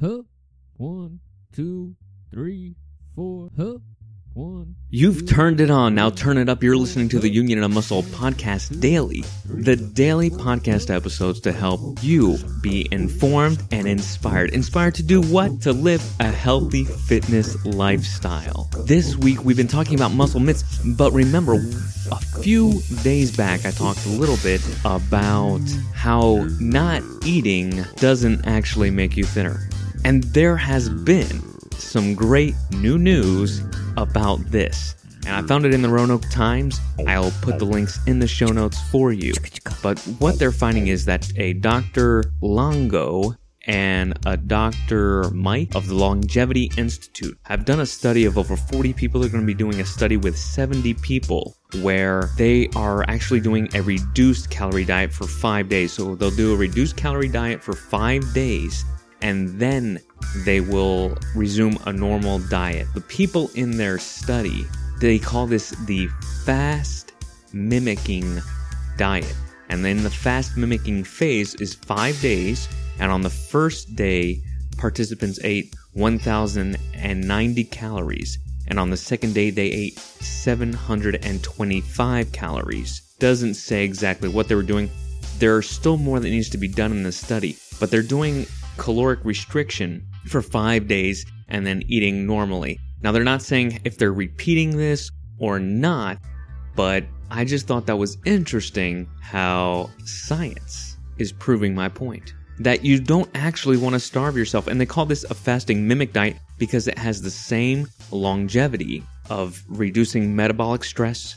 Huh? One, two, three, four. Huh? One. You've turned it on. Now turn it up. You're listening to the Union of Muscle podcast daily. The daily podcast episodes to help you be informed and inspired. Inspired to do what? To live a healthy fitness lifestyle. This week we've been talking about muscle myths, but remember, a few days back I talked a little bit about how not eating doesn't actually make you thinner. And there has been some great new news about this. And I found it in the Roanoke Times. I'll put the links in the show notes for you. But what they're finding is that a Dr. Longo and a Dr. Mike of the Longevity Institute have done a study of over 40 people. They're going to be doing a study with 70 people where they are actually doing a reduced calorie diet for five days. So they'll do a reduced calorie diet for five days and then they will resume a normal diet. The people in their study, they call this the fast mimicking diet. And then the fast mimicking phase is five days. And on the first day, participants ate 1,090 calories. And on the second day, they ate 725 calories. Doesn't say exactly what they were doing. There's still more that needs to be done in the study, but they're doing caloric restriction for five days and then eating normally. Now, they're not saying if they're repeating this or not, but I just thought that was interesting how science is proving my point. That you don't actually want to starve yourself. And they call this a fasting mimic diet because it has the same longevity of reducing metabolic stress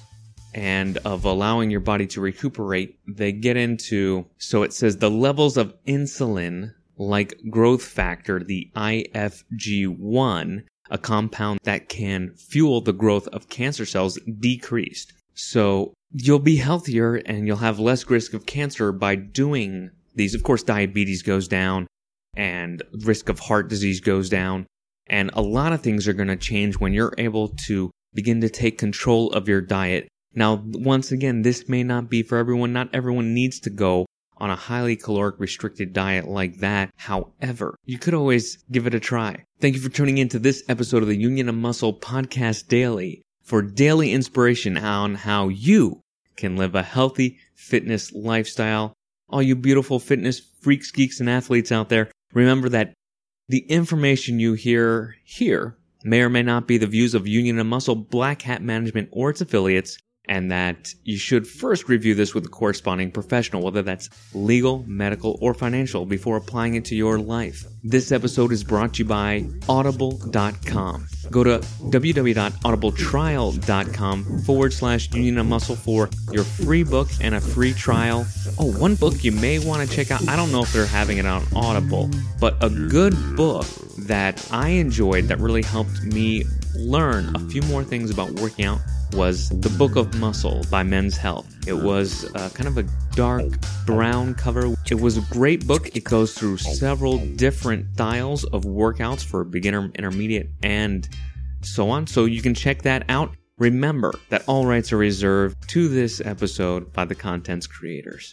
and of allowing your body to recuperate. They get into, so it says the levels of insulin like growth factor, the IGF1, a compound that can fuel the growth of cancer cells, decreased. So you'll be healthier and you'll have less risk of cancer by doing these. Of course, diabetes goes down and risk of heart disease goes down. And a lot of things are going to change when you're able to begin to take control of your diet. Now, once again, this may not be for everyone. Not everyone needs to go on a highly caloric restricted diet like that. However, you could always give it a try. Thank you for tuning in to this episode of the Union of Muscle Podcast Daily for daily inspiration on how you can live a healthy fitness lifestyle. All you beautiful fitness freaks, geeks, and athletes out there, remember that the information you hear here may or may not be the views of Union of Muscle, Black Hat Management, or its affiliates and that you should first review this with a corresponding professional, whether that's legal, medical, or financial, before applying it to your life. This episode is brought to you by Audible.com. Go to www.audibletrial.com forward slash union of muscle for your free book and a free trial. Oh, one book you may want to check out. I don't know if they're having it on Audible, but a good book that I enjoyed that really helped me learn a few more things about working out was The Book of Muscle by Men's Health. It was uh, kind of a dark brown cover. It was a great book. It goes through several different styles of workouts for beginner, intermediate, and so on. So you can check that out. Remember that all rights are reserved to this episode by the content's creators.